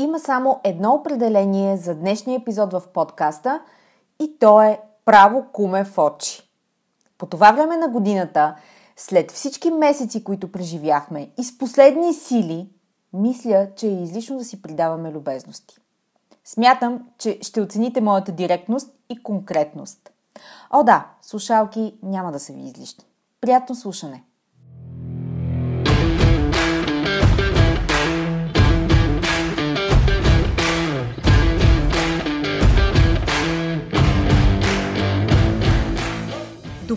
Има само едно определение за днешния епизод в подкаста и то е право куме в очи. По това време на годината, след всички месеци, които преживяхме и с последни сили, мисля, че е излишно да си придаваме любезности. Смятам, че ще оцените моята директност и конкретност. О да, слушалки няма да са ви излишни. Приятно слушане!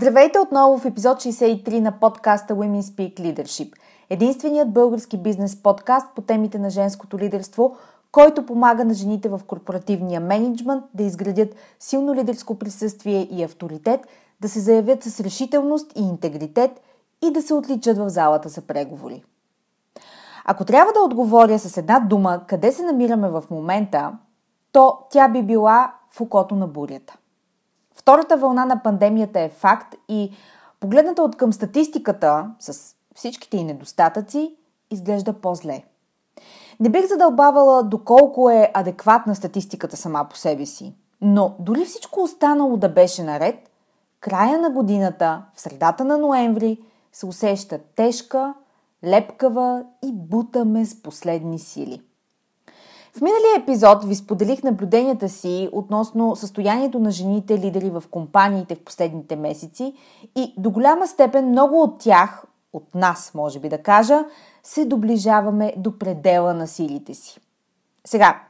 Здравейте отново в епизод 63 на подкаста Women Speak Leadership. Единственият български бизнес подкаст по темите на женското лидерство, който помага на жените в корпоративния менеджмент да изградят силно лидерско присъствие и авторитет, да се заявят с решителност и интегритет и да се отличат в залата за преговори. Ако трябва да отговоря с една дума къде се намираме в момента, то тя би била в окото на бурята. Втората вълна на пандемията е факт и погледната от към статистиката с всичките и недостатъци изглежда по-зле. Не бих задълбавала доколко е адекватна статистиката сама по себе си, но дори всичко останало да беше наред, края на годината, в средата на ноември, се усеща тежка, лепкава и бутаме с последни сили. В миналия епизод ви споделих наблюденията си относно състоянието на жените лидери в компаниите в последните месеци и до голяма степен много от тях, от нас може би да кажа, се доближаваме до предела на силите си. Сега,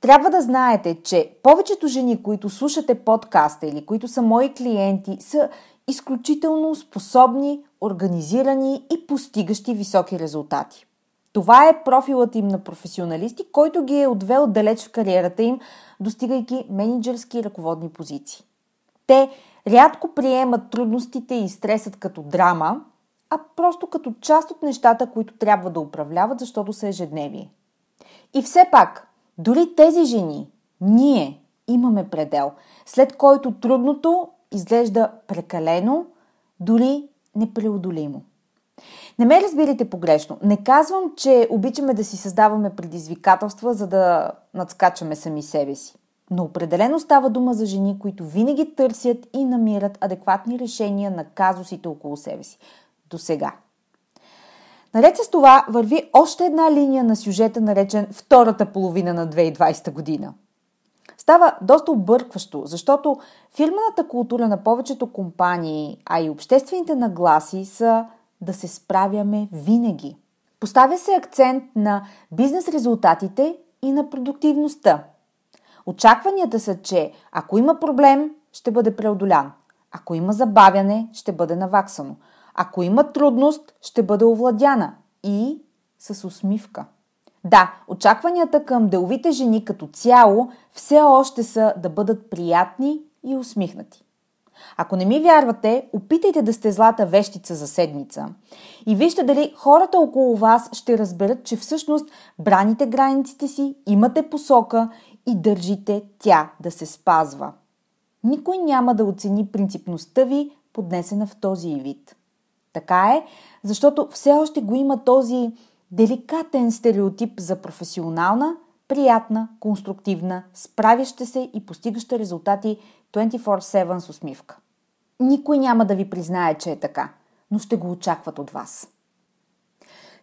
трябва да знаете, че повечето жени, които слушате подкаста или които са мои клиенти, са изключително способни, организирани и постигащи високи резултати. Това е профилът им на професионалисти, който ги е отвел далеч в кариерата им, достигайки менеджерски и ръководни позиции. Те рядко приемат трудностите и стресът като драма, а просто като част от нещата, които трябва да управляват, защото са ежедневие. И все пак, дори тези жени, ние имаме предел, след който трудното изглежда прекалено, дори непреодолимо. Не ме разбирайте погрешно. Не казвам, че обичаме да си създаваме предизвикателства, за да надскачаме сами себе си. Но определено става дума за жени, които винаги търсят и намират адекватни решения на казусите около себе си. До сега. Наред с това върви още една линия на сюжета, наречен втората половина на 2020 година. Става доста объркващо, защото фирмената култура на повечето компании, а и обществените нагласи са да се справяме винаги. Поставя се акцент на бизнес резултатите и на продуктивността. Очакванията са, че ако има проблем, ще бъде преодолян. Ако има забавяне, ще бъде наваксано. Ако има трудност, ще бъде овладяна и с усмивка. Да, очакванията към деловите жени като цяло все още са да бъдат приятни и усмихнати. Ако не ми вярвате, опитайте да сте злата вещица за седмица. И вижте дали хората около вас ще разберат, че всъщност браните границите си, имате посока и държите тя да се спазва. Никой няма да оцени принципността ви, поднесена в този вид. Така е, защото все още го има този деликатен стереотип за професионална, приятна, конструктивна, справяща се и постигаща резултати 24-7 с усмивка. Никой няма да ви признае, че е така, но ще го очакват от вас.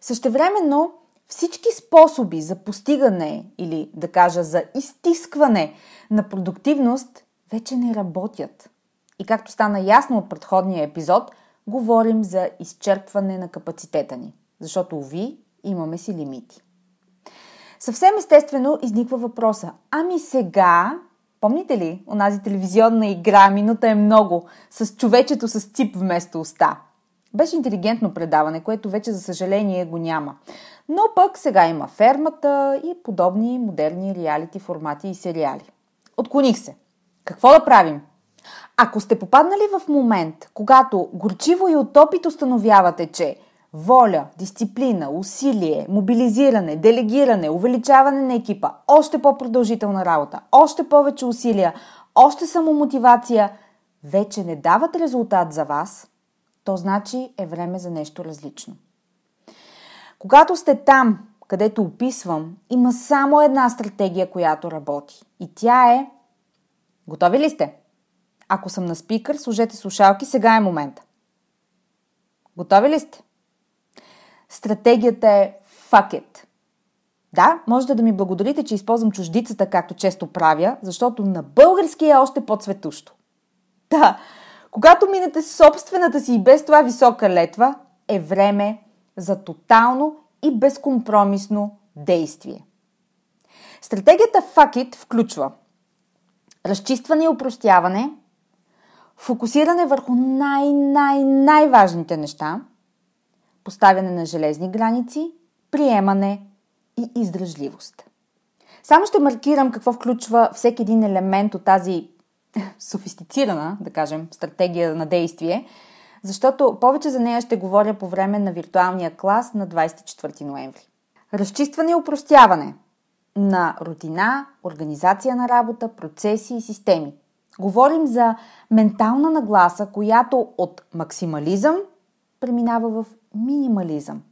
Същевременно, всички способи за постигане или да кажа за изтискване на продуктивност вече не работят. И както стана ясно от предходния епизод, говорим за изчерпване на капацитета ни, защото ви имаме си лимити. Съвсем естествено изниква въпроса. Ами сега, помните ли онази телевизионна игра Минута е много, с човечето с цип вместо уста? Беше интелигентно предаване, което вече за съжаление го няма. Но пък сега има фермата и подобни модерни реалити формати и сериали. Отклоних се. Какво да правим? Ако сте попаднали в момент, когато горчиво и от опит установявате, че воля, дисциплина, усилие, мобилизиране, делегиране, увеличаване на екипа, още по-продължителна работа, още повече усилия, още самомотивация, вече не дават резултат за вас, то значи е време за нещо различно. Когато сте там, където описвам, има само една стратегия, която работи. И тя е... Готови ли сте? Ако съм на спикър, служете слушалки, сега е момента. Готови ли сте? Стратегията е fuck it. Да, можете да ми благодарите, че използвам чуждицата, както често правя, защото на български е още по-цветущо. Да, когато минете собствената си и без това висока летва, е време за тотално и безкомпромисно действие. Стратегията fuck it включва разчистване и упростяване, фокусиране върху най-най-най-важните неща, поставяне на железни граници, приемане и издръжливост. Само ще маркирам какво включва всеки един елемент от тази софистицирана, да кажем, стратегия на действие, защото повече за нея ще говоря по време на виртуалния клас на 24 ноември. Разчистване и упростяване на рутина, организация на работа, процеси и системи. Говорим за ментална нагласа, която от максимализъм преминава в минимализъм.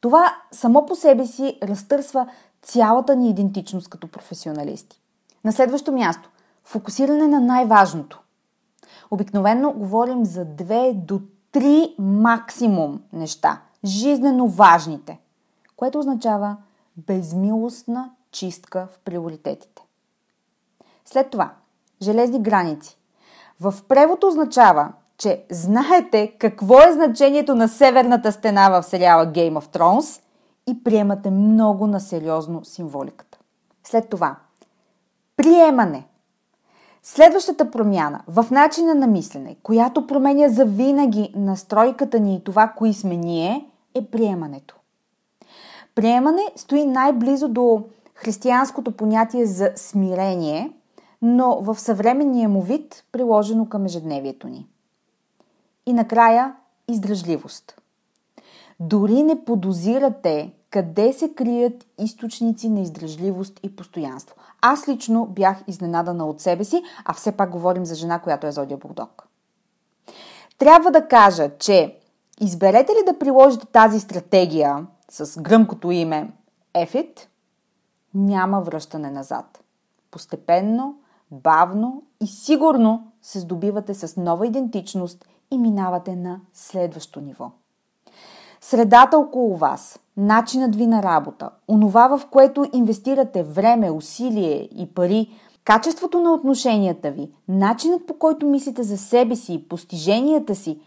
Това само по себе си разтърсва цялата ни идентичност като професионалисти. На следващо място – фокусиране на най-важното. Обикновено говорим за две до три максимум неща, жизнено важните, което означава безмилостна чистка в приоритетите. След това, железни граници. В превод означава, че знаете какво е значението на северната стена в сериала Game of Thrones и приемате много насериозно символиката. След това, приемане. Следващата промяна в начина на мислене, която променя завинаги настройката ни и това, кои сме ние, е приемането. Приемане стои най-близо до християнското понятие за смирение, но в съвременния му вид приложено към ежедневието ни. И накрая издръжливост. Дори не подозирате къде се крият източници на издръжливост и постоянство. Аз лично бях изненадана от себе си, а все пак говорим за жена, която е зодия Булдог. Трябва да кажа, че изберете ли да приложите тази стратегия с гръмкото име EFIT, няма връщане назад. Постепенно, бавно и сигурно се здобивате с нова идентичност и минавате на следващо ниво. Средата около вас, начинът ви на работа, онова в което инвестирате време, усилие и пари, качеството на отношенията ви, начинът по който мислите за себе си и постиженията си,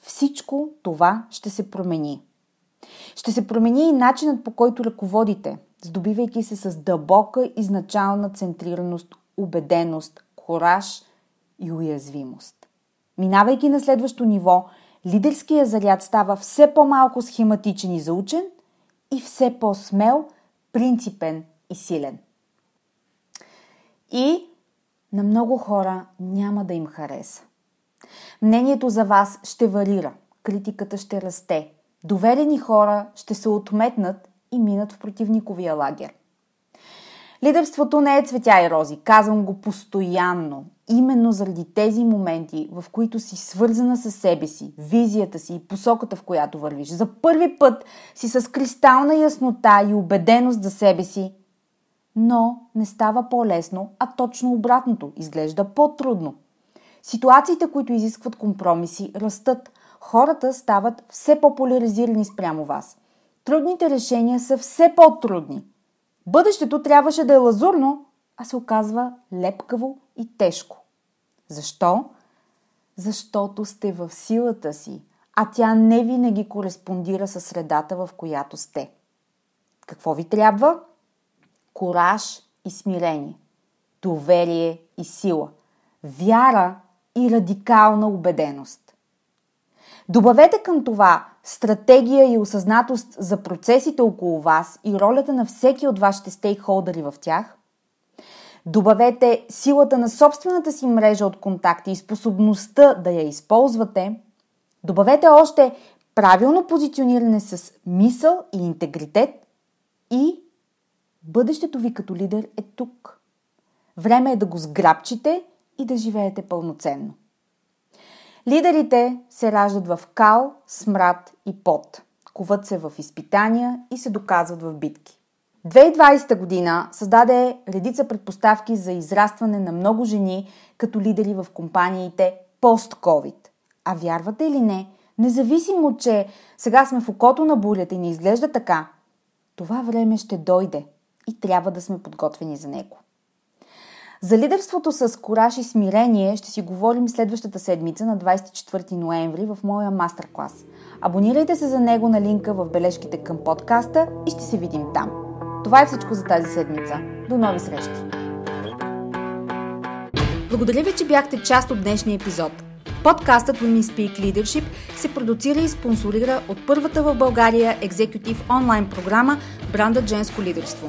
всичко това ще се промени. Ще се промени и начинът по който ръководите, здобивайки се с дълбока изначална центрираност, убеденост, кораж и уязвимост. Минавайки на следващо ниво, лидерският заряд става все по-малко схематичен и заучен и все по-смел, принципен и силен. И на много хора няма да им хареса. Мнението за вас ще варира, критиката ще расте, доверени хора ще се отметнат и минат в противниковия лагер. Лидерството не е цветя и рози, казвам го постоянно именно заради тези моменти, в които си свързана с себе си, визията си и посоката, в която вървиш. За първи път си с кристална яснота и убеденост за себе си, но не става по-лесно, а точно обратното, изглежда по-трудно. Ситуациите, които изискват компромиси, растат. Хората стават все по-поляризирани спрямо вас. Трудните решения са все по-трудни. Бъдещето трябваше да е лазурно, а се оказва лепкаво и тежко. Защо? Защото сте в силата си, а тя не винаги кореспондира с средата, в която сте. Какво ви трябва? Кораж и смирение, доверие и сила, вяра и радикална убеденост. Добавете към това стратегия и осъзнатост за процесите около вас и ролята на всеки от вашите стейкхолдери в тях. Добавете силата на собствената си мрежа от контакти и способността да я използвате. Добавете още правилно позициониране с мисъл и интегритет и бъдещето ви като лидер е тук. Време е да го сграбчите и да живеете пълноценно. Лидерите се раждат в кал, смрад и пот. Коват се в изпитания и се доказват в битки. 2020 година създаде редица предпоставки за израстване на много жени като лидери в компаниите пост-ковид. А вярвате или не, независимо, че сега сме в окото на бурята и не изглежда така, това време ще дойде и трябва да сме подготвени за него. За лидерството с кораж и смирение ще си говорим следващата седмица на 24 ноември в моя мастер-клас. Абонирайте се за него на линка в бележките към подкаста и ще се видим там. Това е всичко за тази седмица. До нови срещи! Благодаря ви, че бяхте част от днешния епизод. Подкастът Women Speak Leadership се продуцира и спонсорира от първата в България екзекутив онлайн програма Брандът женско лидерство.